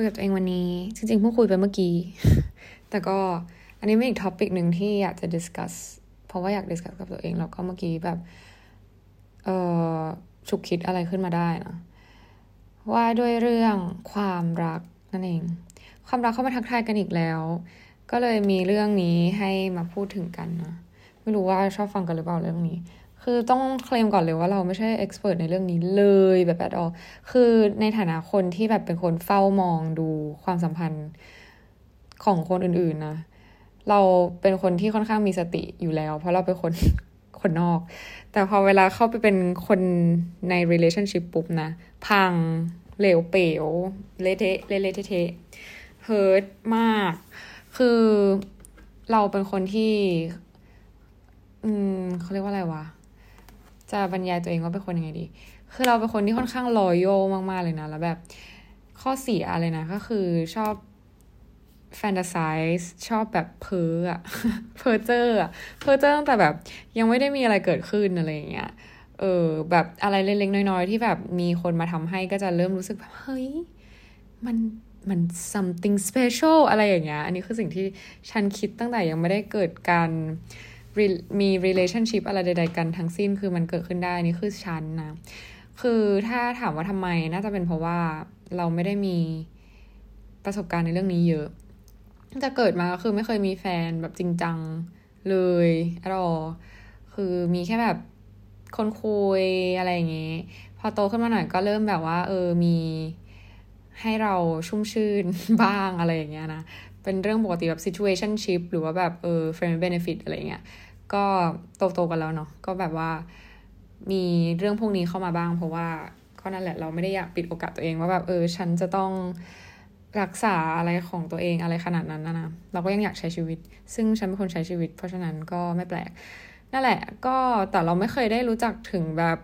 คุยกับตัวเองวันนี้ จริงๆเพิ่งคุยไปเมื่อกี้ แต่ก็อันนี้เป็นอีก topic หนึ่งที่อยากจะ discuss เพราะว่าอยาก discuss กับตัวเองแล้วก็เมื่อกี้แบบเออฉุกคิดอะไรขึ้นมาได้นะว่าด้วยเรื่องความรักนั่นเอง ความรักเข้ามาทักทายกันอีกแล้ว ก็เลยมีเรื่องนี้ให้มาพูดถึงกันนะไม่รู้ว่าชอบฟังกันหรือเปล่าเรื่องนี้ คือต้องเคลมก่อนเลยว่าเราไม่ใช่ expert ในเรื่องนี้เลยแบบแอดออคือในฐานะคนที่แบบเป็นคนเฝ้ามองดูความสัมพันธ์ของคนอื่นๆนะ เราเป็นคนที่ค่อนข้างมีสติอยู่แล้ว เพราะเราเป็นคนคนนอก แต่พอเวลาเข้าไปเป็นคนใน relationship ปุ๊บนะ พังเหลวเป๋วเละเทะเละเละเทะเฮิร์ตมาก คือเราเป็นคนที่ อืมเขาเรียกว่าอะไรวะ จะบรรยายตัวเองว่าเป็นคนยังไงดี คือเราเป็นคนที่ค่อนข้าง loyal มาก ๆ เลยนะ แล้วแบบ ข้อเสียอะไรนะ ก็คือชอบ fantasize ชอบแบบเพ้ออะเพ้อเจอร์อะเพ้อเจอร์ตั้งแต่แบบ ยังไม่ได้มีอะไรเกิดขึ้นอะไรอย่างเงี้ย เออ แบบอะไรเล็กๆน้อยๆ ที่แบบมีคนมาทำให้ก็จะเริ่มรู้สึกแบบ เฮ้ย มันมัน something special อะไรอย่างเงี้ย อันนี้คือสิ่งที่ฉันคิดตั้งแต่ยังไม่ได้เกิดการ มี relationship อะไรใดๆกันทั้งสิ้นคือมันเกิดขึ้นได้นี่คือฉันนะคือถ้าถามว่าทำไมน่าจะเป็นเพราะว่าเราไม่ได้มีประสบการณ์ในเรื่องนี้เยอะจะเกิดมาคือไม่เคยมีแฟนแบบจริงจังเลยอะรอคือมีแค่แบบคนคุยอะไรอย่างเงี้ยพอโตขึ้นมาหน่อยก็เริ่มแบบว่า เออมีให้เราชุ่มชื่นบ้างอะไรอย่างเงี้ยนะ เป็นเรื่องปกติแบบ situationship หรือว่าแบบเออ friend benefit อะไรเงี้ย ก็โตๆกันแล้วเนาะก็แบบว่ามีเรื่องพวกนี้เข้ามาบ้าง เพราะว่าก็นั่นแหละเราไม่ได้อยากปิดโอกาสตัวเองว่าแบบเออฉันจะต้องรักษาอะไรของตัวเองอะไรขนาดนั้นนะนะเราก็ยังอยากใช้ชีวิต ซึ่งฉันเป็นคนใช้ชีวิต เพราะฉะนั้นก็ไม่แปลก นั่นแหละ ก็แต่เราไม่เคยได้รู้จักถึงแบบ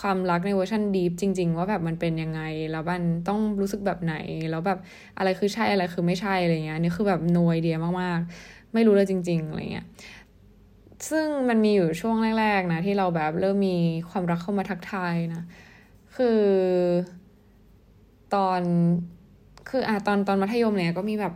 ความรักในเวอร์ชัน deep จริง ๆ ว่าแบบมันเป็นยังไง แล้วมันต้องรู้สึกแบบไหน แล้วแบบอะไรคือใช่อะไรคือไม่ใช่อะไรเงี้ยนี่คือแบบ no idea มากๆ ไม่รู้เลยจริง ๆอะไรเงี้ย ซึ่งมันมีอยู่ช่วงแรกๆนะที่เราแบบเริ่มมีความรักเข้ามาทักทายนะ คือ ตอนคืออะตอนตอนมัธยมเนี่ยก็มีแบบ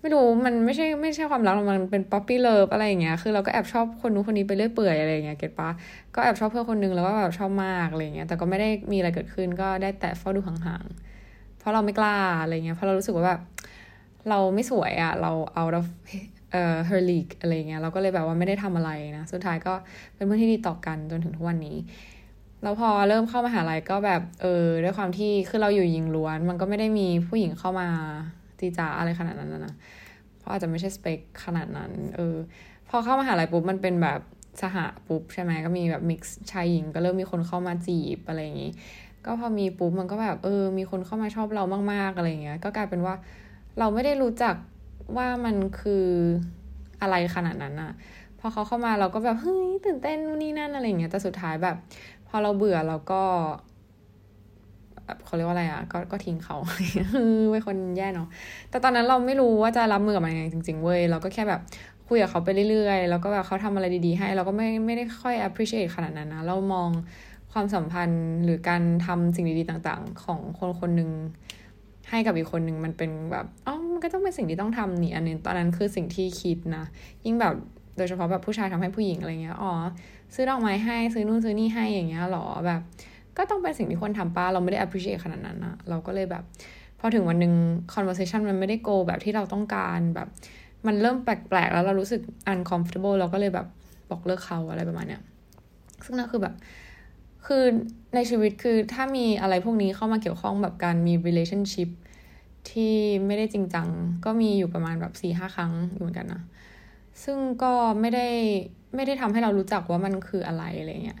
ไม่รู้มันไม่ใช่ไม่ใช่ความรักมันเป็น puppy love อะไรอย่างเงี้ยคือเราก็แอบชอบคนนู้นคนนี้ไปเรื่อยเปื่อยอะไรอย่างเงี้ย get ปะก็แอบชอบเพื่อนคนนึงแล้วก็แบบชอบมากอะไรเงี้ยแต่ก็ไม่ได้มีอะไรเกิดขึ้นก็ได้แต่เฝ้าดูห่างๆเพราะเราไม่กล้าอะไรเงี้ยเพราะเรารู้สึกว่าแบบเราไม่สวยอะ่ะ เรา out of เเอ่อ her l e a g อะไรเงี้ยเราก็เลยแบบว่าไม่ได้ทำอะไรนะสุดท้ายก็เป็นเพื่อนที่ดีต่อกันจนถึงทุกวันนี้แล้วพอเริ่มเข้ามาหาลัยก็แบบเออด้วยความที่คือเราอยู่ยิงล้วน มันก็ไม่ได้มีผู้หญิงเข้ามาจีจาอะไรขนาดนั้นนะเพราะอาจจะไม่ใช่สเปคขนาดนั้นเออพอเข้ามาหาลัยปุ๊บมันเป็นแบบสหปุ๊บใช่ไหมก็มีแบบมิกซ์ชายหญิงก็เริ่มมีคนเข้ามาจีบอะไรอย่างนี้ ก็พอมีปุ๊บมันก็แบบเออ มีคนเข้ามาชอบเรามากๆอะไรเงี้ยก็กลายเป็นว่าเราไม่ได้รู้จัก ว่ามันคืออะไรขนาดนั้นอะพอเขาเข้ามาเราก็แบบเฮ้ยตื่นเต้นนู่นนี่นั่นอะไรเงี้ยแต่สุดท้ายแบบ พอเราเบื่อเราก็เขาเรียกว่าอะไรอะก็ก็ทิ้งเขาเป็นคนแย่เนาะแต่ตอนนั้นเราไม่รู้ว่าจะรับมือกับมันยังไงจริง ๆเว้ยเราก็แค่แบบคุยกับเขาไปเรื่อยๆ แล้วก็แบบเขาทำอะไรดีๆ ให้ เราก็ไม่ไม่ได้ค่อย appreciate ขนาดนั้นนะเรามองความสัมพันธ์หรือการทำสิ่งดีๆต่าง ๆ ของคนคนหนึ่ง ให้กับอีกคนหนึ่งมันเป็นแบบอ๋อมันก็ต้องเป็นสิ่งที่ต้องทำนี่อันนี้ตอนนั้นคือสิ่งที่คิดนะ ยิ่งแบบโดยเฉพาะแบบผู้ชายทำให้ผู้หญิงอะไรเงี้ยอ๋อซื้อดอกไม้ให้ซื้อนู่นซื้อนี่ให้อย่างเงี้ยหรอแบบ ก็ต้องเป็นสิ่งที่ควรทำป้าเราไม่ได้ appreciate ขนาดนั้นนะเราก็เลยแบบพอถึงวันหนึ่ง conversation มันไม่ได้ go แบบที่เราต้องการแบบ มันเริ่มแปลกๆ แล้วเรารู้สึก uncomfortable เราก็เลยแบบบอกเลิกเขาอะไรประมาณเนี้ย ซึ่งนั่นคือแบบ คือในชีวิตคือถ้ามีอะไรพวกนี้เข้ามาเกี่ยวข้องแบบการมี relationship ที่ไม่ได้จริงจัง ก็มีอยู่ประมาณแบบสี่ห้าครั้งอยู่เหมือนกันนะ ซึ่งก็ไม่ได้ไม่ได้ทำให้เรารู้จักว่ามันคืออะไรอะไรเงี้ย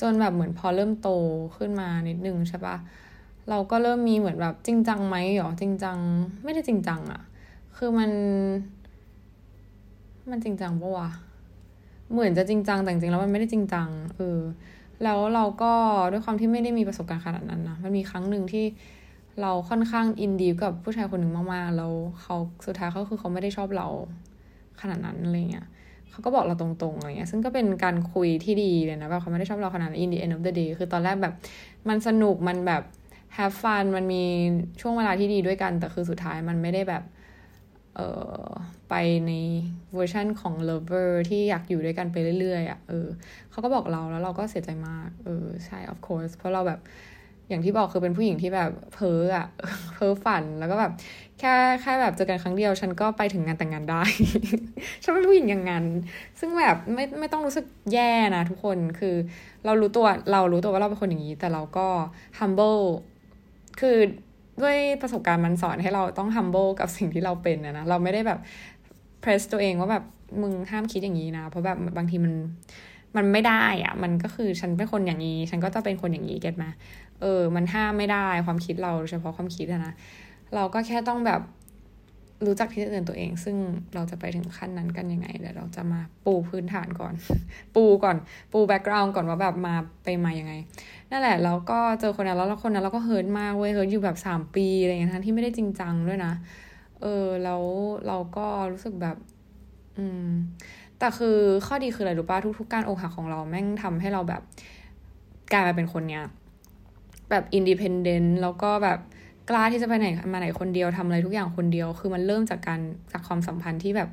จนแบบเหมือนพอเริ่มโตขึ้นมานิดนึงใช่ปะเราก็เริ่มมีเหมือนแบบจริงจังไหมหรอจริงจัง ไม่ได้จริงจังอะคือมัน มันจริงจังปะวะเหมือนจะจริงจังแต่จริงแล้วมันไม่ได้จริงจังเออแล้วเราก็ด้วยความที่ไม่ได้มีประสบการณ์ขนาดนั้นนะมันมีครั้งหนึ่งที่ เราค่อนข้างอินดีกับผู้ชายคนหนึ่งมากๆแล้วเขาสุดท้ายเขาคือเขาไม่ได้ชอบเราขนาดนั้นอะไรเงี้ยเขาก็บอกเราตรงๆอะไรเงี้ยซึ่งก็เป็นการคุยที่ดีเลยนะแบบเขาไม่ได้ชอบเราขนาดนั้น in the end of the day คือตอนแรกแบบมันสนุกมันแบบ have fun มันมีช่วงเวลาที่ดีด้วยกัน แต่คือสุดท้ายมันไม่ได้แบบเออไปในเวอร์ชันของ lover ที่อยากอยู่ด้วยกันไปเรื่อยๆอะ่ะเออเขาก็บอกเราแล้วเราก็เสียใจมากเออใช่ of course เพราะเราแบบ อย่างที่บอกคือเป็นผู้หญิงที่แบบเพ้ออะเพ้อฝันแล้วก็แบบแค่แค่แบบเจอกันครั้งเดียว ฉันก็ไปถึงงานแต่งงานได้ ฉันเป็นผู้หญิงอย่างนั้น ซึ่งแบบไม่ไม่ต้องรู้สึกแย่นะทุกคนคือเรารู้ตัวเรารู้ตัวว่าเราเป็นคนอย่างนี้ แต่เราก็ humble คือด้วยประสบการณ์มันสอนให้เราต้อง humble กับสิ่งที่เราเป็นนะเราไม่ได้แบบ press ตัวเองว่าแบบมึงห้ามคิดอย่างนี้นะ เพราะแบบบางทีมันมันไม่ได้อะมันก็คือฉันเป็นคนอย่างนี้ ฉันก็จะเป็นคนอย่างนี้เก็ตไหม เออ มันห้ามไม่ได้ความคิดเราเฉพาะความคิดนะ เราก็แค่ต้องแบบรู้จักที่จะเตือนตัวเอง ซึ่งเราจะไปถึงขั้นนั้นกันยังไงเดี๋ยวเราจะมาปูพื้นฐานก่อน ปูก่อน ปู background ก่อนว่าแบบมาไปมายังไง นั่นแหละแล้วก็เจอคนนั้นแล้วคนนั้นเราก็ hurt มากเว้ย hurt อยู่แบบสามปีอะไรเงี้ยทั้งที่ไม่ได้จริงจังด้วยนะ เออแล้วเราก็รู้สึกแบบ อืม แต่คือข้อดีคืออะไรรู้ป่ะทุกๆการอกหักของเราแม่งทำให้เราแบบกลายมาเป็นคนเนี้ย แบบ independent แล้วก็แบบกล้าที่จะไปไหนมาไหนคนเดียวทำอะไรทุกอย่างคนเดียว คือมันเริ่มจากการจากความสัมพันธ์ที่แบบ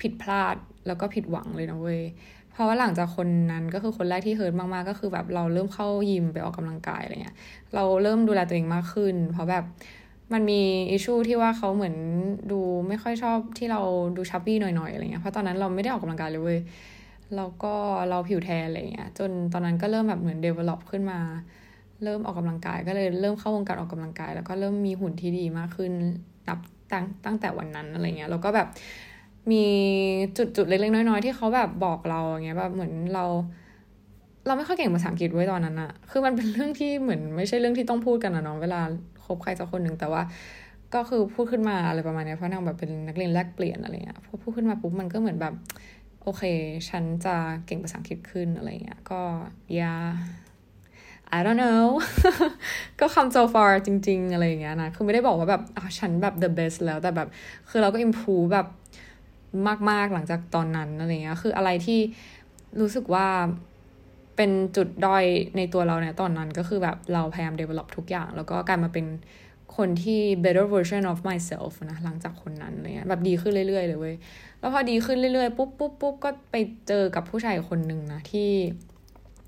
ผิดพลาดแล้วก็ผิดหวังเลยนะเว้ยเพราะว่าหลังจากคนนั้นก็คือคนแรกที่ hurt มากๆก็คือแบบเราเริ่มเข้ายิมไปออกกำลังกายอะไรเงี้ยเราเริ่มดูแลตัวเองมากขึ้น เพราะแบบมันมี issue ที่ว่าเขาเหมือนดูไม่ค่อยชอบที่เราดู chubby หน่อยๆอะไรเงี้ยเพราะตอนนั้นเราไม่ได้ออกกำลังกายเลยเว้ยแล้วก็เราผิวแทนอะไรเงี้ยจนตอนนั้นก็เริ่มแบบเหมือนเดเวล็อปขึ้นมา เริ่มออกกำลังกายก็เลยเริ่มเข้าวงการออกกำลังกาย แล้วก็เริ่มมีหุ่นที่ดีมากขึ้นนับตั้งตั้งแต่วันนั้นอะไรเงี้ยแล้วก็แบบมีจุดจุดเล็กๆน้อยๆที่เขาแบบบอกเราอย่างเงี้ยแบบเหมือนเรา เราไม่ค่อยเก่งภาษาอังกฤษไว้ตอนนั้นอะคือมันเป็นเรื่องที่เหมือนไม่ใช่เรื่องที่ต้องพูดกันนะเนาะเวลาคบใครสักคนหนึ่งแต่ว่าก็คือพูดขึ้นมาอะไรประมาณนี้เพราะนางแบบเป็นนักเรียนแลกเปลี่ยนอะไรเงี้ยพอพูดขึ้นมาปุ๊บมันก็เหมือนแบบ โอเค ฉันจะเก่งภาษาอังกฤษขึ้นอะไรเงี้ยก็ยา I don't know ก็ come so far จริง ๆ อะไรอย่างเงี้ยนะ คือไม่ได้บอกว่าแบบฉันแบบ the best แล้วแต่แบบ คือเราก็ improve แบบมาก ๆ หลังจากตอนนั้นอะไรเงี้ย คืออะไรที่รู้สึกว่าเป็นจุดด้อยในตัวเราเนี่ยตอนนั้นก็คือแบบเราพยายาม develop ทุกอย่าง แล้วก็กลายมาเป็นคนที่ better version of myself นะหลังจากคนนั้นอะไรเงี้ยแบบดีขึ้นเรื่อย ๆ เลยเว้ย แล้วพอดีขึ้นเรื่อย ๆ ปุ๊บปุ๊บปุ๊บก็ไปเจอกับผู้ชายคนหนึ่งนะที่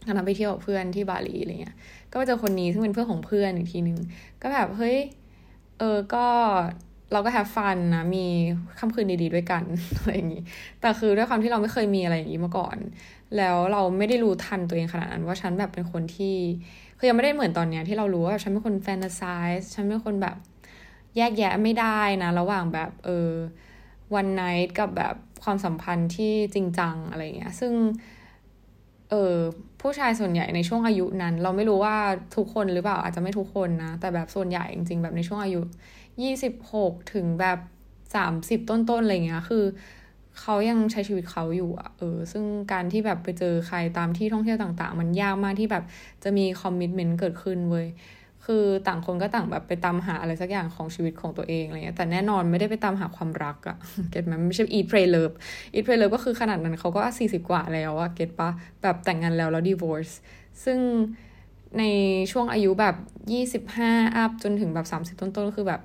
ตอนนั้นไปเที่ยวกับเพื่อนที่บาหลีอะไรเงี้ย ก็ไปเจอคนนี้ซึ่งเป็นเพื่อนของเพื่อนอีกทีนึง ก็แบบเฮ้ย เออ ก็เราก็แฮปฟันนะ มีค่ำคืนดีๆด้วยกันอะไรอย่างนี้ แต่คือด้วยความที่เราไม่เคยมีอะไรอย่างนี้มาก่อน แล้วเราไม่ได้รู้ทันตัวเองขนาดนั้นว่าฉันแบบเป็นคนที่ คือยังไม่ได้เหมือนตอนเนี้ยที่เรารู้ว่าแบบฉันเป็นคนแฟนตาซีฉันเป็นคนแบบแยกแยะไม่ได้นะ ระหว่างแบบเออวันไนท์กับแบบความสัมพันธ์ที่จริงจังอะไรเงี้ย ซึ่ง เออผู้ชายส่วนใหญ่ในช่วงอายุนั้น เราไม่รู้ว่าทุกคนหรือเปล่าอาจจะไม่ทุกคนนะ แต่แบบส่วนใหญ่จริง ๆ แบบในช่วงอายุยี่สิบหกถึงแบบสามสิบต้นๆอะไรเงี้ยคือเขายังใช้ชีวิตเขาอยู่อะเออ ซึ่งการที่แบบไปเจอใครตามที่ท่องเที่ยวต่าง ๆ มันยากมากที่แบบจะมี commitment เกิดขึ้นเว้ย คือต่างคนก็ต่างแบบไปตามหาอะไรสักอย่างของชีวิตของตัวเองอะไรเงี้ยแต่แน่นอนไม่ได้ไปตามหาความรักอะ get ไหมไม่ใช่ eat pray love eat pray love ก็คือขนาดนั้นเขาก็สี่สิบกว่าแล้วอะ get ปะแบบแต่งงานแล้วแล้ว divorce ซึ่งในช่วงอายุแบบยี่สิบห้า up จนถึงแบบสามสิบต้นๆก็คือแบบ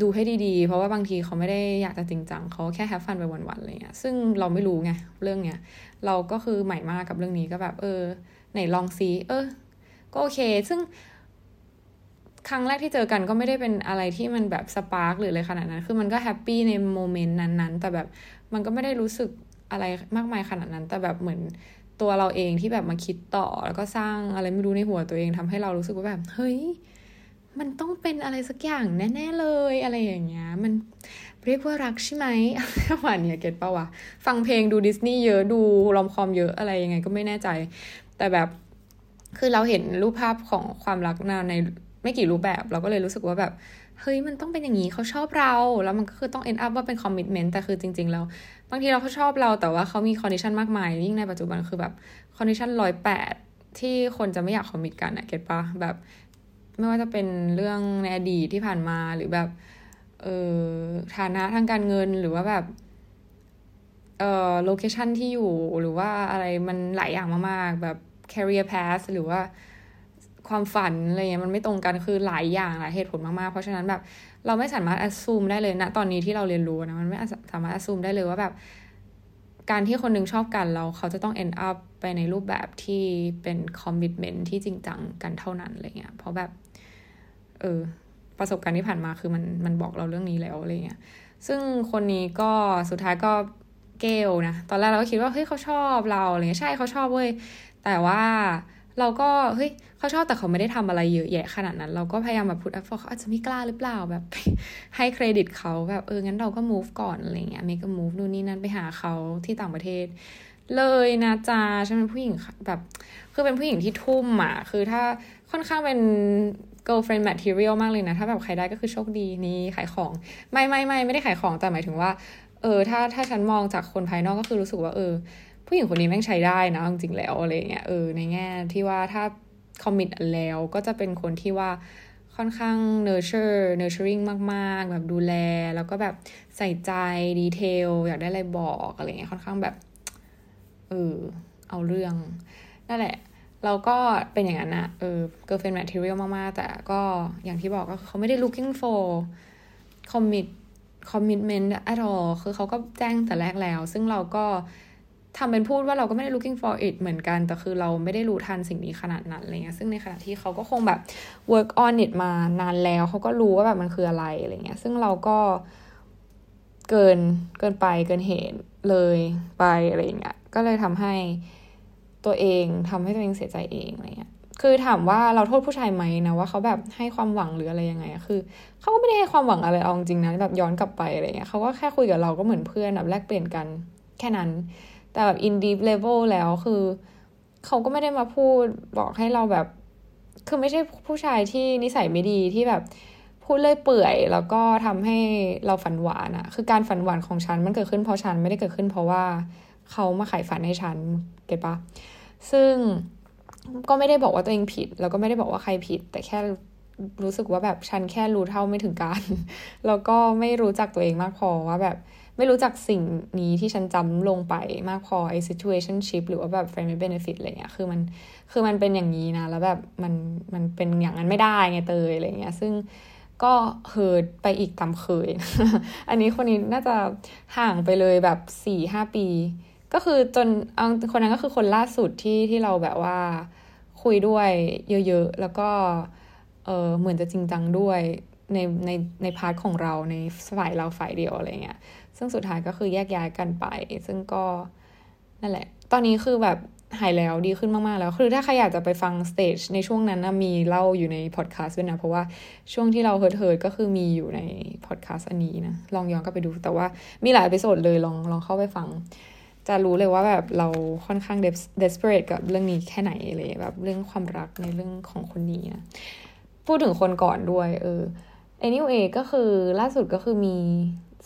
ดูให้ดีๆ เพราะว่าบางทีเขาไม่ได้อยากจะจริงจังเขาแค่ have fun ไปวันๆอะไรเงี้ย ซึ่งเราไม่รู้ไงเรื่องเนี้ย เราก็คือใหม่มากกับเรื่องนี้ก็แบบ เออไหนลอง see เออ ก็โอเค ซึ่ง ครั้งแรกที่เจอกันก็ไม่ได้เป็นอะไรที่มันแบบ spark หรืออะไรขนาดนั้น คือมันก็แฮปปี้ใน moment นั้นๆ แต่แบบมันก็ไม่ได้รู้สึกอะไรมากมายขนาดนั้น แต่แบบเหมือนตัวเราเองที่แบบมาคิดต่อ แล้วก็สร้างอะไรไม่รู้ในหัวตัวเองทำให้เรารู้สึกว่าแบบ เฮ้ย มันต้องเป็นอะไรสักอย่างแน่ ๆ เลยอะไรอย่างเงี้ย มันเรียกว่ารักใช่ไหมประมาณนี้เก็ตปะวะ ฟังเพลงดูดิสนีย์เยอะดูรอมคอมเยอะอะไรยังไงก็ไม่แน่ใจ แต่แบบคือเราเห็นรูปภาพของความรักใน ไม่กี่รูปแบบ เราก็เลยรู้สึกว่าแบบ เฮ้ยมันต้องเป็นอย่างนี้เขาชอบเรา แล้วมันก็คือต้อง end up ว่าเป็น commitment แต่คือจริงๆแล้ว บางทีเราเขาชอบเราแต่ว่าเขามี condition มากมาย ยิ่งในปัจจุบันคือแบบ condition ร้อยแปดที่คนจะไม่อยากคอมมิตกันอะเก็ตปะแบบ ไม่ว่าจะเป็นเรื่องในอดีตที่ผ่านมาหรือแบบเออฐานะทางการเงินหรือว่าแบบเอ่อโลเคชันที่อยู่หรือว่าอะไรมันหลายอย่างมากๆ แบบ career path หรือว่า ความฝันอะไรเงี้ยมันไม่ตรงกันคือหลายอย่างหลายเหตุผลมากๆ เพราะฉะนั้นแบบเราไม่สามารถอ s ซูมได้เลยนะตอนนี้ที่เราเรียนรู้นะมันไม่สามารถอ s ซูมได้เลยว่าแบบ การที่คนนึงชอบกันเราเขาจะต้อง end up ไปในรูปแบบที่เป็น commitment ที่จริงจังกันเท่านั้นอะไรเงี้ยเพราะแบบ เออประสบการณ์ที่ผ่านมาคือมันมันบอกเราเรื่องนี้แล้วอะไรเงี้ยซึ่งคนนี้ก็สุดท้ายก็เกลนะ ตอนแรกเราก็คิดว่าเฮ้ยเขาชอบเราอะไรเงี้ยใช่เขาชอบเว้ยแต่ว่าเราก็เฮ้ย เขาชอบแต่เขาไม่ได้ทำอะไรเยอะแยะขนาดนั้น เราก็พยายามแบบพูดแอฟเขาอาจจะไม่กล้าหรือเปล่าแบบ ให้เครดิตเขาแบบเอองั้นเราก็ move ก่อนอะไรเงี้ย make a move นู่นนี่นั่นไปหาเขาที่ต่างประเทศ เลยนะจ๊ะฉันเป็นผู้หญิงแบบคือเป็นผู้หญิงที่ทุ่มอะคือถ้าค่อนข้างเป็น girlfriend material มากเลยนะ ถ้าแบบใครได้ก็คือโชคดีนี่ขายของ ไม่ไม่ไม่ไม่ได้ขายของแต่หมายถึงว่า เออ ถ้าถ้าฉันมองจากคนภายนอกก็คือรู้สึกว่า เออ ผู้หญิงคนนี้แม่งใช้ได้นะจริงๆแล้วอะไรเงี้ยเออในแง่ที่ว่าถ้า คอมมิตแล้วก็จะเป็นคนที่ว่าค่อนข้าง nurture nurturing มากๆ แบบดูแล แล้วก็แบบใส่ใจดีเทลอยากได้อะไรบอกอะไรเงี้ยค่อนข้างแบบเออเอาเรื่องนั่นแหละ เราก็เป็นอย่างนั้นนะเออ girlfriend material มาก ๆ แต่ก็อย่างที่บอกก็เขาไม่ได้ looking for commit commitment at all คือเขาก็แจ้งแต่แรกแล้ว ซึ่งเราก็ ทำเป็นพูดว่าเราก็ไม่ได้ looking for it เหมือนกัน แต่คือเราไม่ได้รู้ทันสิ่งนี้ขนาดนั้นอะไรเงี้ย ซึ่งในขณะที่เขาก็คงแบบ work on it มานานแล้ว เขาก็รู้ว่าแบบมันคืออะไรอะไรเงี้ย ซึ่งเราก็เกินเกินไปเกินเหตุเลยไปอะไรเงี้ย ก็เลยทำให้ตัวเองทำให้ตัวเองเสียใจเองอะไรเงี้ย คือถามว่าเราโทษผู้ชายไหมนะว่าเขาแบบให้ความหวังหรืออะไรยังไงคือ เขาก็ไม่ได้ให้ความหวังอะไรเอาจริงนะแบบย้อนกลับไปอะไรเงี้ยเขาก็แค่คุยกับเราก็เหมือนเพื่อนแบบแลกเปลี่ยนกันแค่นั้น แต่แบบ in deep level แล้วคือ เขาก็ไม่ได้มาพูดบอกให้เราแบบ คือไม่ใช่ผู้ชายที่นิสัยไม่ดีที่แบบพูดเลื่อยเปื่อย แล้วก็ทำให้เราฝันหวานอะคือการฝันหวานของฉันมันเกิดขึ้นเพราะฉันไม่ได้เกิดขึ้นเพราะว่าเขามาขายฝันให้ฉันเก็ตปะซึ่งก็ไม่ได้บอกว่าตัวเองผิด แล้วก็ไม่ได้บอกว่าใครผิด แต่แค่รู้สึกว่าแบบฉันแค่รู้เท่าไม่ถึงการ แล้วก็ไม่รู้จักตัวเองมากพอว่าแบบ ไม่รู้จักสิ่งนี้ที่ฉันจำลงไปมากพอไอ้ situationship หรือว่าแบบ friend benefit อะไรเงี้ยคือมันคือมันเป็นอย่างนี้นะ แล้วแบบมันมันเป็นอย่างนั้นไม่ได้ไงเตยอะไรเงี้ยซึ่งก็เฮิร์ดไปอีกตามเคย อันนี้คนนี้น่าจะห่างไปเลยแบบสี่ห้าปี ก็คือจนคนนั้นก็คือคนล่าสุดที่ที่เราแบบว่าคุยด้วยเยอะๆ แล้วก็เออเหมือนจะจริงจังด้วยในในใน part ของเราในฝ่ายเราฝ่ายเดียวอะไรเงี้ย ซึ่งสุดท้ายก็คือแยกย้ายกันไป ซึ่งก็นั่นแหละ ตอนนี้คือแบบหายแล้วดีขึ้นมาก ๆ แล้วคือถ้าใครอยากจะไปฟัง stage ในช่วงนั้นนะมีเล่าอยู่ในพอดแคสต์ด้วยนะ เพราะว่าช่วงที่เรา hurt hurt ก็คือมีอยู่ในพอดแคสต์อันนี้นะ ลองย้อนกลับไปดูแต่ว่ามีหลาย episode เลยลองลองเข้าไปฟัง จะรู้เลยว่าแบบเราค่อนข้างเดสเปร t กับเรื่องนี้แค่ไหนเลยแบบเรื่องความรักในเรื่องของคนนี้นะพูดถึงคนก่อนด้วย เออ anyway ก็คือล่าสุดก็คือมี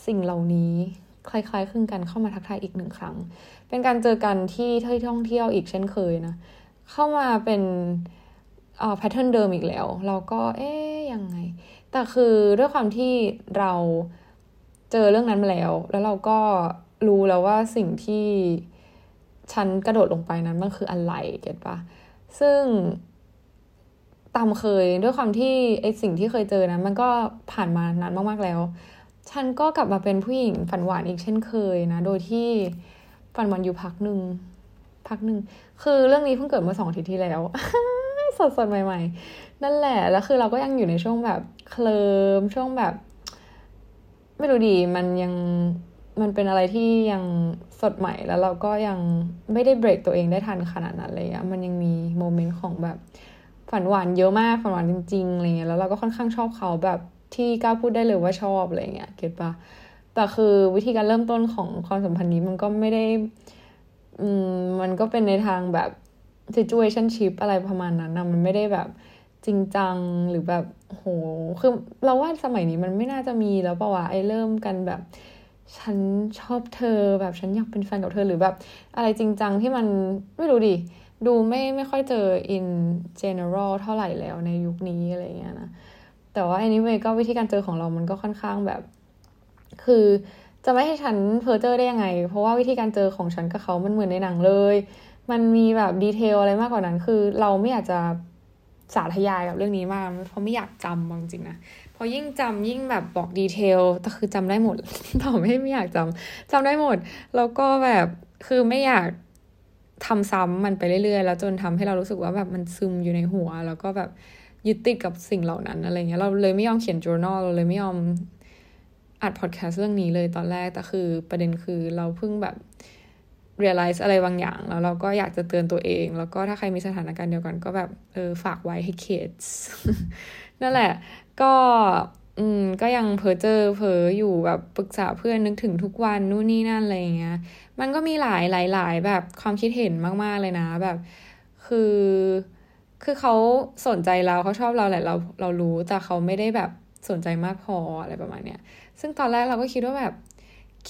สิ่งเหล่านี้คล้ายๆคลึงกันเข้ามาทักทายอีกหนึ่งครั้ง เป็นการเจอกันที่ที่ท่องเที่ยวอีกเช่นเคยนะ เข้ามาเป็นอ่าแพทเทิร์นเดิมอีกแล้ว เราก็เอ๊ยยังไง แต่คือด้วยความที่เราเจอเรื่องนั้นมาแล้ว แล้วเราก็รู้แล้วว่าสิ่งที่ฉันกระโดดลงไปนั้นมันคืออะไรเก็ตปะซึ่งตามเคยด้วยความที่ไอสิ่งที่เคยเจอนะมันก็ผ่านมานานมากๆแล้ว ฉันก็กลับมาเป็นผู้หญิงฝันหวานอีกเช่นเคยนะ โดยที่ฝันหวานอยู่พักหนึ่งพักหนึ่งคือเรื่องนี้เพิ่งเกิดเมื่อสองอาทิตย์ที่แล้วสดสดใหม่ ๆ นั่นแหละ แล้วคือเราก็ยังอยู่ในช่วงแบบเคลิมช่วงแบบ ไม่รู้ดีมันยังมันเป็นอะไรที่ยังสดใหม่แล้วเราก็ยังไม่ได้เบรกตัวเองได้ทันขนาดนั้นเลยอะมันยังมีโมเมนต์ของแบบฝันหวานเยอะมากฝันหวานจริงๆอะไรเงี้ยแล้วเราก็ค่อนข้างชอบเขาแบบ ที่กล้าพูดได้เลยว่าชอบอะไรเงี้ยเก็ตปะแต่คือวิธีการเริ่มต้นของความสัมพันธ์นี้มันก็ไม่ได้อืมมันก็เป็นในทางแบบ situationship อะไรประมาณนั้นนะมันไม่ได้แบบจริงจังหรือแบบโหคือเราว่าสมัยนี้มันไม่น่าจะมีแล้วป่าวะไอ้เริ่มกันแบบ ฉันชอบเธอแบบฉันอยากเป็นแฟนกับเธอหรือแบบ อะไรจริงจังที่มันไม่รู้ดิดูไม่ไม่ค่อยเจอ in general เท่าไหร่แล้วในยุคนี้อะไรเงี้ยนะ แต่ว่า anyway ก็วิธีการเจอของเรามันก็ค่อนข้างแบบ คือจะไม่ให้ฉันเพอเจอได้ยังไง เพราะว่าวิธีการเจอของฉันกับเขามันเหมือนในหนังเลย มันมีแบบดีเทลอะไรมากกว่านั้น คือเราไม่อยากจะสาธยายกับเรื่องนี้มากเพราะไม่อยากจำจริงๆนะพอยิ่งจำยิ่งแบบบอกดีเทลแต่คือจำได้หมดต่อไม่ไม่อยากจำจำได้หมด แล้วก็แบบคือไม่อยากทำซ้ำมันไปเรื่อยๆ แล้วจนทำให้เรารู้สึกว่าแบบมันซึมอยู่ในหัว แล้วก็แบบ ยึดติดกับสิ่งเหล่านั้นอะไรเงี้ยเราเลยไม่ยอมเขียน journal เราเลยไม่ยอมอัดพอดแคสต์เรื่องนี้เลยตอนแรกแต่คือประเด็นคือเราเพิ่งแบบ realize อะไรบางอย่าง แล้วเราก็อยากจะเตือนตัวเอง แล้วก็ถ้าใครมีสถานการณ์เดียวกันก็แบบเออฝากไว้ให้ kids นั่นแหละ ก็อืมก็ยังเพ้อเจ้อเพ้ออยู่แบบปรึกษาเพื่อนนึกถึงทุกวันนู่นนี่นั่นอะไรเงี้ย มันก็มีหลายหลายหลายแบบความคิดเห็นมาก ๆ เลยนะแบบ คือ คือเขาสนใจเราเขาชอบเราแหละเราเรารู้แต่เขาไม่ได้แบบสนใจมากพออะไรประมาณเนี้ยซึ่งตอนแรกเราก็คิดว่าแบบ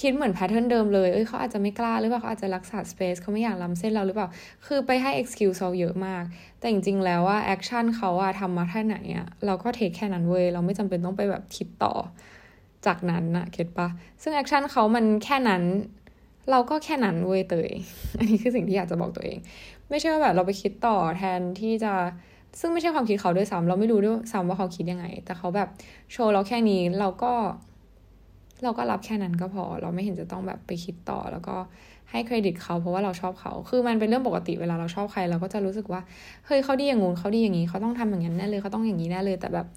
คิดเหมือน pattern เดิมเลย เอ้ยเขาอาจจะไม่กล้าหรือเปล่าเขาอาจจะรักษา space เขาไม่อยากล้ำเส้นเราหรือเปล่า คือไปให้ excuse เขาเยอะมาก แต่จริงๆ แล้วว่า action เขาอะทำมาแค่ไหนอะเราก็ take แค่นั้นเว้ย เราไม่จำเป็นต้องไปแบบคิดต่อ จากนั้นนะ get ปะ ซึ่ง action เขามันแค่นั้น เราก็แค่นั้นเว้ยเตย อันนี้คือสิ่งที่อยากจะบอกตัวเอง ไม่ใช่ว่าแบบเราไปคิดต่อแทนที่จะซึ่งไม่ใช่ความคิดเขาด้วยซ้ำเราไม่รู้ด้วยซ้ำว่าเขาคิดยังไง แต่เขาแบบโชว์เราแค่นี้เราก็ เราก็รับแค่นั้นก็พอ เราไม่เห็นจะต้องแบบไปคิดต่อ แล้วก็ให้เครดิตเขาเพราะว่าเราชอบเขา คือมันเป็นเรื่องปกติเวลาเราชอบใคร เราก็จะรู้สึกว่าเฮ้ยเขาดีอย่างงู้นเขาดีอย่างนี้เขาต้องทำอย่างนั้นแน่เลยเขาต้องอย่างนี้แน่เลย แต่แบบ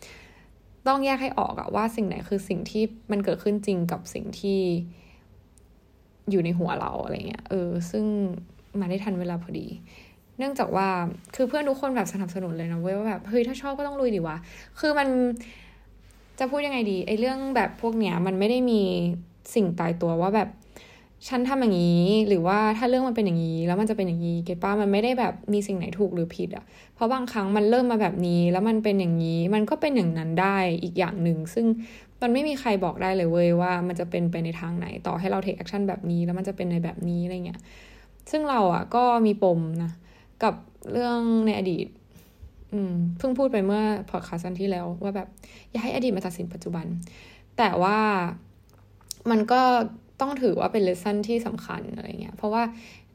ต้องแยกให้ออกอะว่าสิ่งไหนคือสิ่งที่มันเกิดขึ้นจริงกับสิ่งที่อยู่ในหัวเราอะไรเงี้ยเออ ซึ่ง มาได้ทันเวลาพอดี เนื่องจากว่าคือเพื่อนทุกคนแบบสนับสนุนเลยนะเว้ยว่าแบบเฮ้ยถ้าชอบก็ต้องลุยดีวะ คือมันจะพูดยังไงดีไอ้เรื่องแบบพวกเนี้ยมันไม่ได้มีสิ่งตายตัวว่าแบบฉันทำอย่างนี้หรือว่าถ้าเรื่องมันเป็นอย่างนี้ แล้วมันจะเป็นอย่างนี้ get ปะมันไม่ได้แบบมีสิ่งไหนถูกหรือผิดอะ่ะ เพราะบางครั้งมันเริ่มมาแบบนี้ แล้วมันเป็นอย่างนี้ มันก็เป็นอย่างนั้นได้อีกอย่างหนึ่ง ซึ่งมันไม่มีใครบอกได้เลยเว้ยว่ามันจะเป็นไปในทางไหนต่อให้เรา take action แบบนี้ แล้วมันจะเป็นในแบบนี้อะไรเงี้ย ซึ่งเราอะ่ะก็มีปมนะ กับเรื่องในอดีต อืมเพิ่งพูดไปเมื่อพอดคาสต์ที่แล้ว ว่าแบบ อย่าให้อดีตมาตัดสินปัจจุบัน แต่ว่ามันก็ต้องถือว่าเป็น lesson ที่สำคัญอะไรเงี้ย เพราะว่า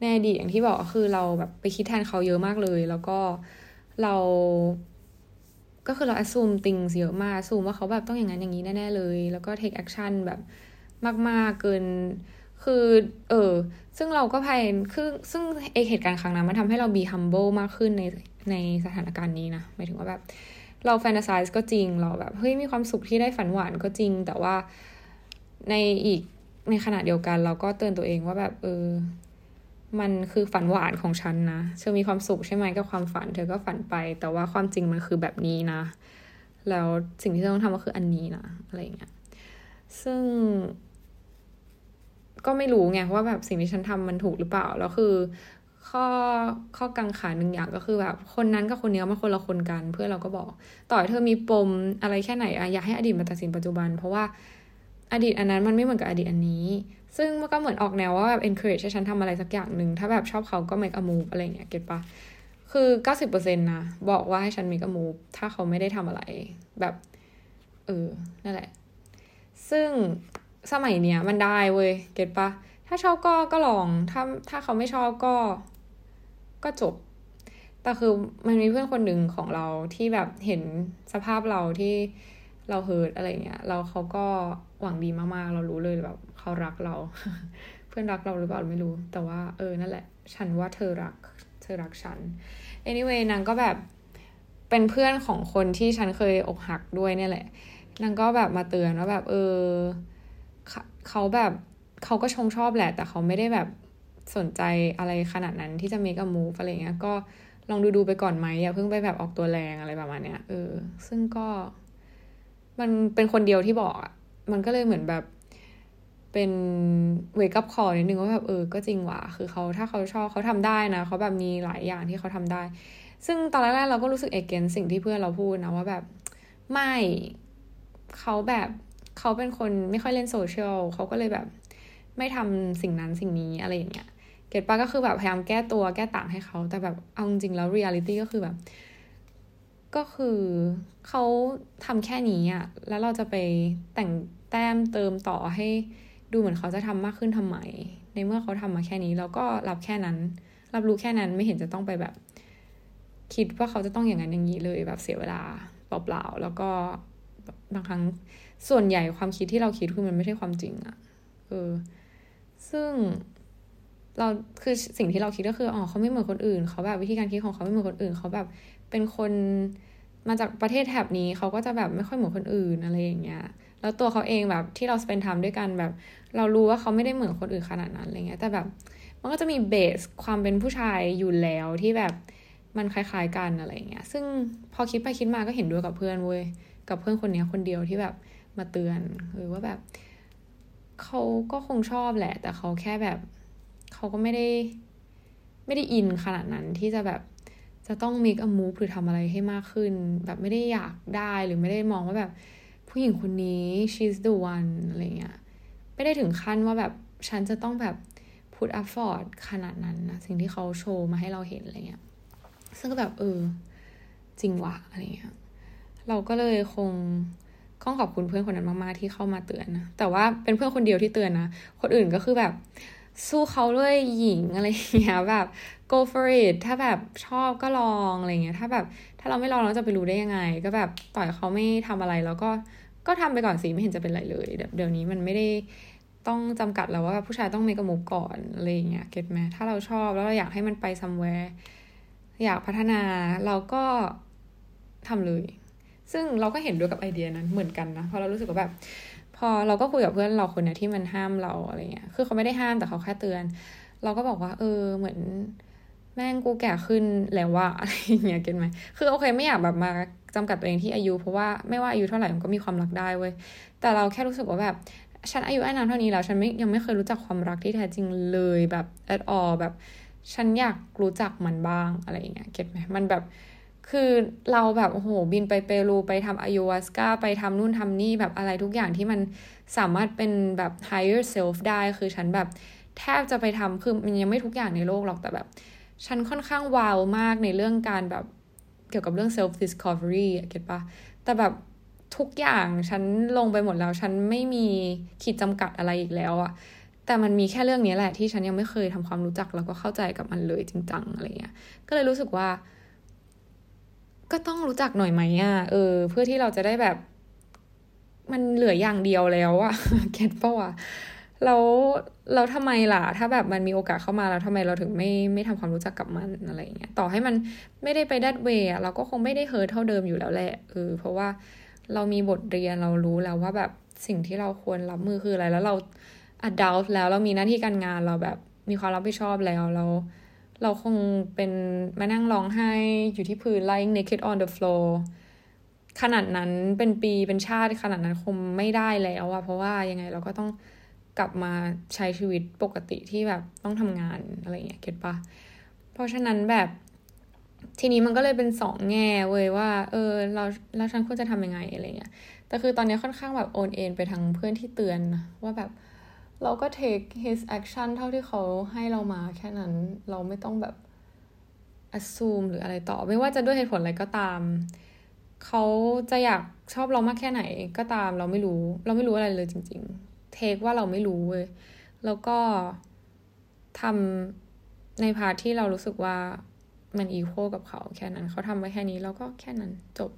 ในอดีตอย่างที่บอกคือเราแบบไปคิดแทนเขาเยอะมากเลย แล้วก็เราก็คือเราอ s ซูมติงเยอะมากซูมว่าเขาแบบต้องอย่างนั้นอย่างนี้แน่ๆเลย แล้วก็ take action แบบมาก ๆ เกิน คือ เออ ซึ่งเราก็ fail คือซึ่งเอเหตุการณ์ครั้งนั้นมันทำให้เรา be humble มากขึ้นในในสถานการณ์นี้นะหมายถึงว่าแบบ เราแฟนตาซีก็จริงเราแบบเฮ้ยมีความสุขที่ได้ฝันหวานก็จริง แต่ว่าในอีกในขณะเดียวกัน เราก็เตือนตัวเองว่าแบบ เออ มันคือฝันหวานของฉันนะเธอมีความสุขใช่ไหมกับความฝัน เธอก็ฝันไป แต่ว่าความจริงมันคือแบบนี้นะ แล้วสิ่งที่เธอต้องทำก็คืออันนี้นะอะไรเงี้ยซึ่ง ก็ไม่รู้ไงว่าแบบสิ่งที่ฉันทำมันถูกหรือเปล่า แล้วคือ ข้อข้อกังขาหนึ่งอย่างก็คือแบบคนนั้นกับคนนี้มันคนละคนกัน เพื่อเราก็บอก ต่อยเธอมีปมอะไรแค่ไหนอะอยากให้อดีตมาตัดสินปัจจุบัน เพราะว่าอดีตอันนั้นมันไม่เหมือนกับอดีตอันนี้ ซึ่งมันก็เหมือนออกแนวว่าแบบ encourage ให้ฉันทำอะไรสักอย่างหนึ่ง ถ้าแบบชอบเขาก็ make a move อะไรเงี้ย เก็ตปะ คือเก้าสิบเปอร์เซ็นต์นะ บอกว่าให้ฉัน make a move ถ้าเขาไม่ได้ทำอะไร แบบ เออ นั่นแหละ ซึ่ง สมัยเนี้ยมันได้เว้ย เก็ตปะ ถ้าชอบก็ก็ลอง ถ้าถ้าเขาไม่ชอบก็ ก็จบ แต่คือมันมีเพื่อนคนหนึ่งของเราที่แบบเห็นสภาพเราที่เราเฮิร์ตอะไรเงี้ย เราเขาก็หวังดีมากๆ เรารู้เลยแบบเขารักเรา เพื่อนรักเราหรือเปล่าไม่รู้ แต่ว่าเออนั่นแหละ ฉันว่าเธอรัก เธอรักฉัน anyway นางก็แบบเป็นเพื่อนของคนที่ฉันเคยอกหักด้วยเนี่ยแหละนางก็แบบมาเตือนว่าแบบเออ เขาแบบเขาก็ชงชอบแหละ แต่เขาไม่ได้แบบสนใจอะไรขนาดนั้นที่จะ make a move อะไรเงี้ย ก็ลองดูดูไปก่อนไหมอย่าเพิ่งไปแบบออกตัวแรงอะไรประมาณเนี้ยเออ ซึ่งก็ มันเป็นคนเดียวที่บอกอะมันก็เลยเหมือนแบบเป็นเวกับคอนิดนึงว่าแบบเออก็จริงว่ะคือเขาถ้าเขาชอบเขาทำได้นะเขาแบบมีหลายอย่างที่เขาทำได้ ซึ่งตอนแรกๆเราก็รู้สึก against สิ่งที่เพื่อนเราพูดนะว่าแบบไม่เขาแบบ เขาเป็นคนไม่ค่อยเล่นโซเชียลเขาก็เลยแบบไม่ทำสิ่งนั้นสิ่งนี้อะไรอย่างเงี้ย get ปะก็คือแบบพยายามแก้ตัวแก้ต่างให้เขา แต่แบบเอาจริงแล้วเรียลิตี้ก็คือแบบ ก็คือเขาทำแค่นี้อะแล้วเราจะไปแต่งแต้มเติมต่อให้ดูเหมือนเขาจะทำมากขึ้นทำไม ในเมื่อเขาทำมาแค่นี้เราก็รับแค่นั้น รับรู้แค่นั้นไม่เห็นจะต้องไปแบบ คิดว่าเขาจะต้องอย่างนั้นอย่างนี้เลยแบบเสียเวลาเปล่าๆแล้วก็ บางครั้งส่วนใหญ่ความคิดที่เราคิดคือมันไม่ใช่ความจริงอะเออ ซึ่งเราคือสิ่งที่เราคิดก็คืออ๋อเขาไม่เหมือนคนอื่นเขาแบบวิธีการคิดของเขาไม่เหมือนคนอื่นเขาแบบเป็นคนมาจากประเทศแถบนี้เขาก็จะแบบไม่ค่อยเหมือนคนอื่นอะไรอย่างเงี้ย แล้วตัวเขาเองแบบที่เราสเปนทำด้วยกันแบบ เรารู้ว่าเขาไม่ได้เหมือนคนอื่นขนาดนั้นอะไรเงี้ย แต่แบบมันก็จะมีเบสความเป็นผู้ชายอยู่แล้วที่แบบมันคล้ายๆกันอะไรเงี้ย ซึ่งพอคิดไปคิดมาก็เห็นด้วยกับเพื่อนเว้ย กับเพื่อนคนนี้คนเดียวที่แบบมาเตือนหรือว่าแบบเขาก็คงชอบแหละ แต่เขาแค่แบบเขาก็ไม่ได้ ไม่ได้อินขนาดนั้นที่จะแบบจะต้อง make a move หรือทำอะไรให้มากขึ้น แบบไม่ได้อยากได้หรือไม่ได้มองว่าแบบ ผู้หญิงคนนี้ she's the one อะไรเงี้ยไม่ได้ถึงขั้นว่าแบบฉันจะต้องแบบ put up effort ขนาดนั้นนะสิ่งที่เขาโชว์มาให้เราเห็นอะไรเงี้ยซึ่งก็แบบเออจริงวะอะไรเงี้ย เราก็เลยคงต้องขอบคุณเพื่อนคนนั้นมากๆที่เข้ามาเตือนนะแต่ว่าเป็นเพื่อนคนเดียวที่เตือนนะคนอื่นก็คือแบบ สู้เขาด้วยหญิงอะไรอย่างเงี้ยแบบ go for it ถ้าแบบชอบก็ลองอะไรเงี้ยถ้าแบบ ถ้าเราไม่ลองเราจะไปรู้ได้ยังไง ก็แบบต่อยเขาไม่ทำอะไรแล้วก็ก็ทำไปก่อนสิไม่เห็นจะเป็นไรเลยเดี๋ยวนี้มันไม่ได้ต้องจำกัดแล้วว่าผู้ชายต้องมีกระมุกก่อนอะไรเงี้ยเก็ตไหมถ้าเราชอบแล้วเราอยากให้มันไป somewhere อยากพัฒนาเราก็ทำเลย ซึ่งเราก็เห็นด้วยกับไอเดียนั้นเหมือนกันนะเพราะเรารู้สึกว่าแบบ พอเราก็คุยกับเพื่อนเราคนเนี้ยที่มันห้ามเราอะไรเงี้ยคือเขาไม่ได้ห้ามแต่เขาแค่เตือน เราก็บอกว่า เออเหมือนแม่งกูแก่ขึ้นแล้วว่าอะไรอย่างเงี้ยเก็ตไหมคือโอเคไม่อยากแบบมาจำกัดตัวเองที่อายุ เพราะว่าไม่ว่าอายุเท่าไหร่มันก็มีความรักได้เว้ยแต่เราแค่รู้สึกว่าแบบฉันอายุไอ้นานเท่านี้แล้ว ฉันไม่ยังไม่เคยรู้จักความรักที่แท้จริงเลยแบบ at all แบบ ฉันอยากรู้จักมันบ้างอะไรอย่างเงี้ยเก็ตไหมมันแบบ คือเราแบบโอ้โหบินไปเปรูไปทำอายุวัสกาไปทำนู่นทำนี่แบบอะไรทุกอย่างที่มันสามารถเป็นแบบ higher self ได้ คือฉันแบบแทบจะไปทำคือมันยังไม่ทุกอย่างในโลกหรอกแต่แบบ ฉันค่อนข้างวาวมากในเรื่องการแบบเกี่ยวกับเรื่อง self discovery เก็ตปะแต่แบบทุกอย่างฉันลงไปหมดแล้ว ฉันไม่มีขีดจำกัดอะไรอีกแล้วอะแต่มันมีแค่เรื่องนี้แหละที่ฉันยังไม่เคยทำความรู้จักแล้วก็เข้าใจกับมันเลยจริงจังอะไรเงี้ยก็เลยรู้สึกว่า ก็ต้องรู้จักหน่อยไหมอะ เออ เพื่อที่เราจะได้แบบ มันเหลืออย่างเดียวแล้วอะเก็ตป่าวะแล้วเราทำไมล่ะ ถ้าแบบมันมีโอกาสเข้ามาแล้วทำไมเราถึงไม่ไม่ทำความรู้จักกับมันอะไรเงี้ย ต่อให้มันไม่ได้ไปดัดเวย์เราก็คงไม่ได้เฮิร์ทเท่าเดิมอยู่แล้วแหละเออเพราะว่าเรามีบทเรียนเรารู้แล้วว่าแบบสิ่งที่เราควรรับมือคืออะไร แล้วเราอัดดาวแล้วเรามีหน้าที่การงานเราแบบมีความรับผิดชอบแล้วเรา เราคงเป็นมานั่งร้องไห้อยู่ที่พื้น lying naked on the floor ขนาดนั้นเป็นปีเป็นชาติขนาดนั้นคงไม่ได้แล้วอะเพราะว่ายังไงเราก็ต้องกลับมาใช้ชีวิตปกติที่แบบต้องทำงานอะไรเงี้ยเก็ตปะเพราะฉะนั้นแบบทีนี้มันก็เลยเป็นสองแง่เว้ยว่า เออเราแล้วฉันควรจะทำยังไงอะไรเงี้ยแต่คือตอนนี้ค่อนข้างแบบโอนเอ็นไปทางเพื่อนที่เตือนว่าแบบ เราก็ take his action เท่าที่เขาให้เรามาแค่นั้นเราไม่ต้องแบบ assume หรืออะไรต่อ ไม่ว่าจะด้วยเหตุผลอะไรก็ตาม เขาจะอยากชอบเรามากแค่ไหนก็ตามเราไม่รู้ เราไม่รู้อะไรเลยจริง ๆ take ว่าเราไม่รู้เว้ยแล้วก็ทำใน part ที่เรารู้สึกว่ามัน equal กับเขาแค่นั้น เขาทำไว้แค่นี้เราก็แค่นั้นจบ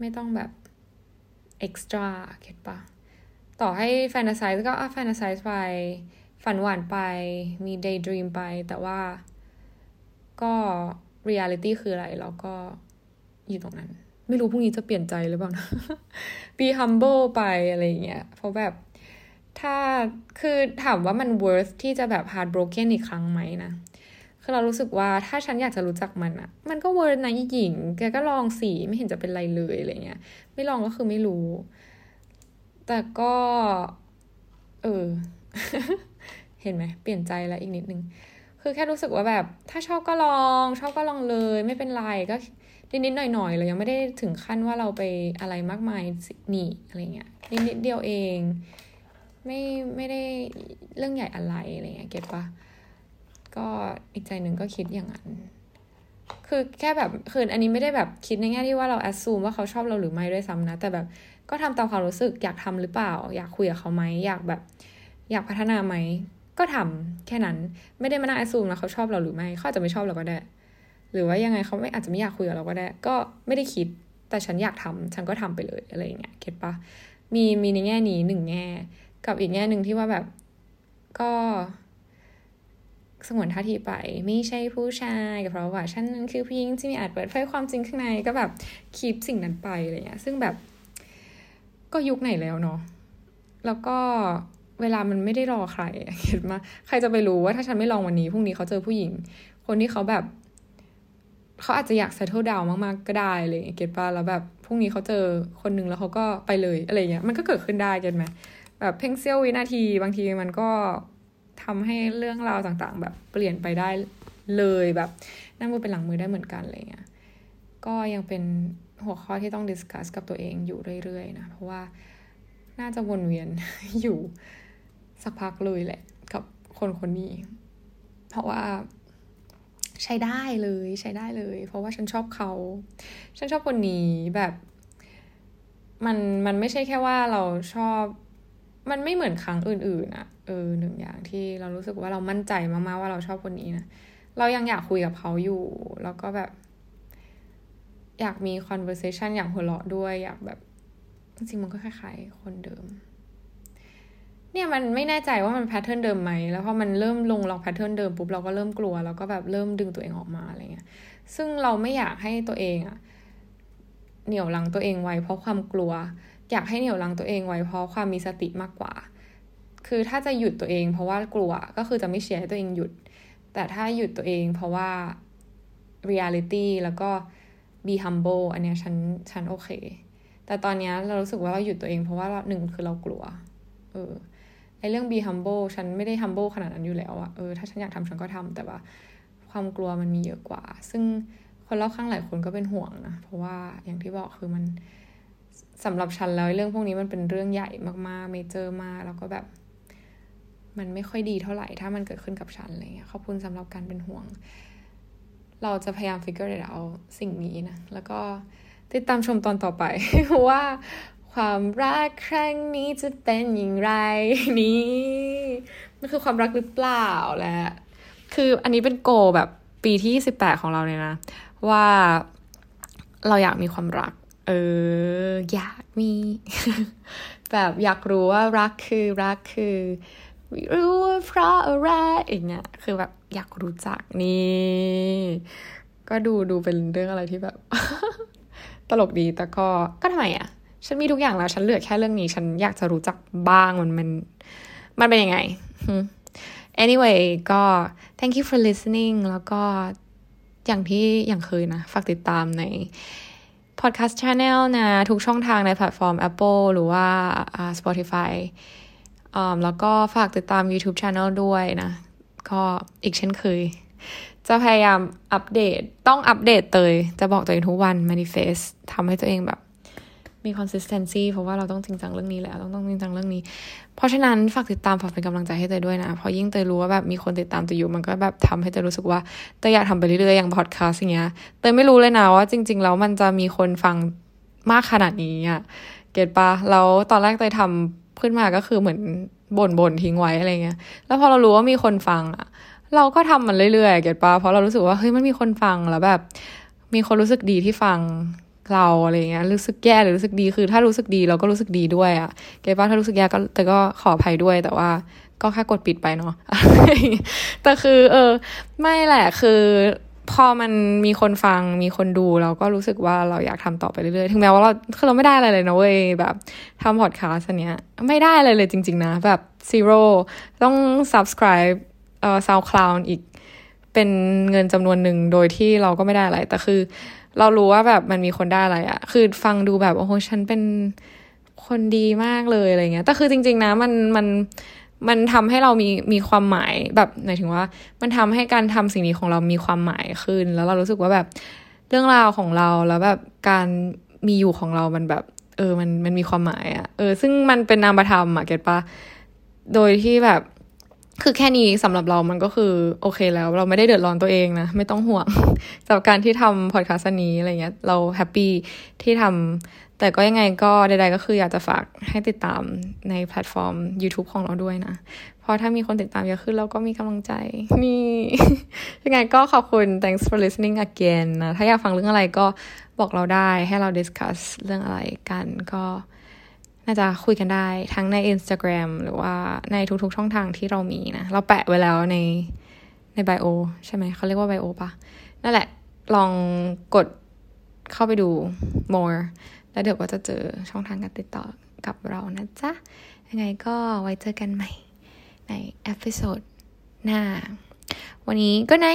ไม่ต้องแบบ extra get ปะ ต่อให้ fantasize ก็อะ fantasize ไป ฝันหวานไป มีเดย์ดรีมไป แต่ว่าก็เรียลิตี้คืออะไรเราก็อยู่ตรงนั้น ไม่รู้พรุ่งนี้จะเปลี่ยนใจหรือเปล่านะ be humble ไปอะไรเงี้ย เพราะแบบถ้าคือถามว่ามัน worth ที่จะแบบ heartbroken อีกครั้งไหมนะ คือเรารู้สึกว่าถ้าฉันอยากจะรู้จักมันอะมันก็ worth นะหญิง แกก็ลองสิไม่เห็นจะเป็นไรเลยอะไรเงี้ย ไม่ลองก็คือไม่รู้ แต่ก็ เออ เห็นไหม เปลี่ยนใจแล้วอีกนิดนึง คือแค่รู้สึกว่าแบบ ถ้าชอบก็ลอง ชอบก็ลองเลย ไม่เป็นไรก็นิดๆหน่อยๆเรายังไม่ได้ถึงขั้นว่าเราไปอะไรมากมายนี่อะไรเงี้ยนิดๆเดียวเอง ไม่ไม่ได้เรื่องใหญ่อะไรอะไรเงี้ยเก็ตปะก็อีกใจหนึ่งก็คิดอย่างนั้น คือแค่แบบคืออันนี้ไม่ได้แบบคิดในแง่ที่ว่าเราแอดซูมว่าเขาชอบเราหรือไม่ด้วยซ้ำนะ แต่แบบก็ทำตามความรู้สึกอยากทำหรือเปล่า อยากคุยกับเขาไหมอยากแบบ อยากพัฒนาไหมก็ทำแค่นั้นไม่ได้มานั่งแอสซูมนะเขาชอบเราหรือไม่เขาจะไม่ชอบเราก็ได้ หรือว่ายังไงเขาไม่อาจจะไม่อยากคุยกับเราก็ได้ ก็ไม่ได้คิดแต่ฉันอยากทำฉันก็ทำไปเลยอะไรอย่างเงี้ยเก็ตปะมีมีในแง่นี้หนึ่งแง่ กับอีกแง่หนึ่งที่ว่าแบบก็ สงวนท่าทีไปไม่ใช่ผู้ชายกับเพราะว่าฉันนั้นคือผู้หญิงที่มีอาจเปิดเผยความจริงข้างในก็แบบคีปสิ่งนั้นไปอะไรเงี้ยซึ่งแบบก็ยุคไหนแล้วเนาะแล้วก็เวลามันไม่ได้รอใครเห็นมาใครจะไปรู้ว่าถ้าฉันไม่ลองวันนี้พรุ่งนี้เขาเจอผู้หญิง คนที่เขาแบบเขาอาจจะอยาก settle down มากๆก็ได้เลยเก็ตป่ะแล้วแบบพรุ่งนี้เขาเจอคนหนึ่งแล้วเขาก็ไปเลยอะไรเงี้ยมันก็เกิดขึ้นได้เก็ตไหมแบบเพ่งเซียววินาทีบางทีมันก็ ทำให้เรื่องราวต่างๆ แบบเปลี่ยนไปได้เลยแบบนั่งมือเป็นหลังมือได้เหมือนกันอะไรเงี้ยก็ยังเป็นหัวข้อที่ต้องดิสคัสกับตัวเองอยู่เรื่อยๆนะเพราะว่าน่าจะวนเวียนอยู่สักพักเลยแหละ กับคนคนนี้ เพราะว่าใช้ได้เลยใช้ได้เลย เพราะว่าฉันชอบเขา ฉันชอบคนนี้แบบ มันมันไม่ใช่แค่ว่าเราชอบ มันไม่เหมือนครั้งอื่นๆอะเออหนึ่งอย่างที่เรารู้สึกว่าเรามั่นใจมากๆว่าเราชอบคนนี้นะเรายังอยากคุยกับเขาอยู่ แล้วก็แบบ อยากมี conversation อยากหัวเราะด้วย อยากแบบจริงๆมันก็คล้ายๆคนเดิม เนี่ยมันไม่แน่ใจว่ามัน pattern เดิมไหมแล้วพอมันเริ่มลงล็อก pattern เดิมปุ๊บเราก็เริ่มกลัว แล้วก็แบบเริ่มดึงตัวเองออกมาอะไรเงี้ย ซึ่งเราไม่อยากให้ตัวเองอะเหนี่ยวรั้งตัวเองไว้เพราะความกลัว อยากให้เหนี่ยวรั้งตัวเองไว้เพราะความมีสติมากกว่า คือถ้าจะหยุดตัวเอง เพราะว่ากลัวก็คือจะไม่เชียร์ให้ตัวเองหยุด แต่ถ้าหยุดตัวเอง เพราะว่า reality แล้วก็ be humble อันเนี้ยฉันฉันโอเค แต่ตอนเนี้ยเรารู้สึกว่าเราหยุดตัวเองเพราะว่าหนึ่งคือเรากลัว เออไอ้เรื่อง be humble ฉันไม่ได้ humble ขนาดนั้นอยู่แล้วอะเออถ้าฉันอยากทำฉันก็ทำแต่ว่าความกลัวมันมีเยอะกว่า ซึ่งคนรอบข้างหลายคนก็เป็นห่วงนะ เพราะว่าอย่างที่บอกคือมัน สำหรับฉันแล้วเรื่องพวกนี้มันเป็นเรื่องใหญ่มากๆเมเจอร์มาก แล้วก็แบบ มันไม่ค่อยดีเท่าไหร่ถ้ามันเกิดขึ้นกับฉันอะไรเงี้ยขอบคุณสำหรับการเป็นห่วง เราจะพยายาม figure it out สิ่งนี้นะ แล้วก็ติดตามชมตอนต่อไป ว่าความรักครั้งนี้จะเป็นอย่างไรนี่มันคือความรักหรือเปล่าแหละ คืออันนี้เป็นโกแบบปีที่สิบแปดของเราเลยนะ ว่าเราอยากมีความรัก เออ อยากมี แบบอยากรู้ว่ารักคือรักคือรู้ว่าเพราะอะไรอย่างเงี้ยคือแบบอยากรู้จักนี่ ก็ดูดูเป็นเรื่องอะไรที่แบบ ตลกดีแต่ก็ก็ทำไมอะฉันมีทุกอย่างแล้ว ฉันเหลือแค่เรื่องนี้ ฉันอยากจะรู้จักบ้างมันมัน มันเป็นยังไง anyway ก็ thank you for listening แล้วก็อย่างที่อย่างเคยนะ ฝากติดตามใน podcast channel นะ ทุกช่องทางในแพลตฟอร์ม Apple หรือว่า Spotify แล้วก็ฝากติดตาม YouTube Channel ด้วยนะ ก็อีกเช่นเคย จะพยายามอัปเดตต้องอัปเดตเตย จะบอกตัวเองทุกวัน manifest ทำให้ตัวเองแบบ มี consistency เพราะว่าเราต้องจริงจังเรื่องนี้แล้วต้องต้องจริงจังเรื่องนี้ เพราะฉะนั้นฝากติดตามฝากเป็นกำลังใจให้เตยด้วยนะเพราะยิ่งเตยรู้ว่าแบบมีคนติดตามเตยอยู่มันก็แบบทำให้เตยรู้สึกว่าเตยอยากทำไปเรื่อยๆอย่างพอดแคสต์อย่างเงี้ยเตยไม่รู้เลยนะว่าจริง ๆ แล้วมันจะมีคนฟังมากขนาดนี้อะเก็ตปะแล้วตอนแรกเตยทำขึ้นมาก็คือเหมือนบ่นๆทิ้งไว้อะไรเงี้ย แล้วพอเรารู้ว่ามีคนฟังอะ เราก็ทำมันเรื่อยๆ เก็ตปะเพราะเรารู้สึกว่าเฮ้ยมันมีคนฟังแล้วแบบ มีคนรู้สึกดีที่ฟัง เราอะไรเงี้ยรู้สึกแย่หรือรู้สึกดีคือ ถ้ารู้สึกดีเราก็รู้สึกดีด้วยอะเกป้าถ้ารู้สึกแย่ก็แต่ก็ขออภัยด้วยแต่ว่าก็แค่กดปิดไปเนาะแต่คือ เออ ไม่แหละคือพอมันมีคนฟังมีคนดูเราก็รู้สึกว่าเราอยากทำต่อไปเรื่อยๆ ถึงแม้ว่าเราคือเราไม่ได้อะไรเลยนะเว้ยแบบทำพอดคาสต์อันเนี้ยไม่ได้อะไรเลยจริง ๆ นะ แบบ zero ต้อง subscribe เอ่อ SoundCloud อีกเป็นเงินจำนวนหนึ่งโดยที่เราก็ไม่ได้อะไร แต่คือ เรารู้ว่าแบบมันมีคนได้อะไรอะคือฟังดูแบบโอ้โหฉันเป็นคนดีมากเลยอะไรเงี้ย แต่คือจริง ๆ นะมันมันมันทำให้เรามีมีความหมายแบบหมายถึงว่า มันทำให้การทำสิ่งนี้ของเรามีความหมายขึ้น แล้วเรารู้สึกว่าแบบเรื่องราวของเราแล้วแบบการมีอยู่ของเรามันแบบ เออมันมันมีความหมายอะเออ ซึ่งมันเป็นนามธรรมอะเก็ตปะโดยที่แบบ คือแค่นี้สำหรับเรามันก็คือโอเคแล้ว เราไม่ได้เดือดร้อนตัวเองนะ ไม่ต้องห่วงจากการที่ทำพอดคาสต์นี้อะไรเงี้ยเราแฮปปี้ที่ทแต่ก็ยังไงก็ใดๆก็คืออยากจะฝากให้ติดตามในแพลตฟอร์ม YouTube ของเราด้วยนะ เพราะถ้ามีคนติดตามเยอะขึ้นเราก็มีกำลังใจนี่ยังไงก็ขอบคุณ thanks for listening again นะ ถ้าอยากฟังเรื่องอะไรก็บอกเราได้ให้เรา discuss เรื่องอะไรกันก็ น่าจะคุยกันได้ทั้งใน Instagram หรือว่าในทุกๆช่องทางที่เรามีนะ เราแปะไว้แล้วในในไบโอใช่ไหม เขาเรียกว่าไบโอปะนั่นแหละ ลองกดเข้าไปดู more แล้วเดี๋ยวก็จะเจอช่องทางการติดต่อกับเรานะจ๊ะ ยังไงก็ไว้เจอกันใหม่ในเอพิโซดหน้า วันนี้ก็ไน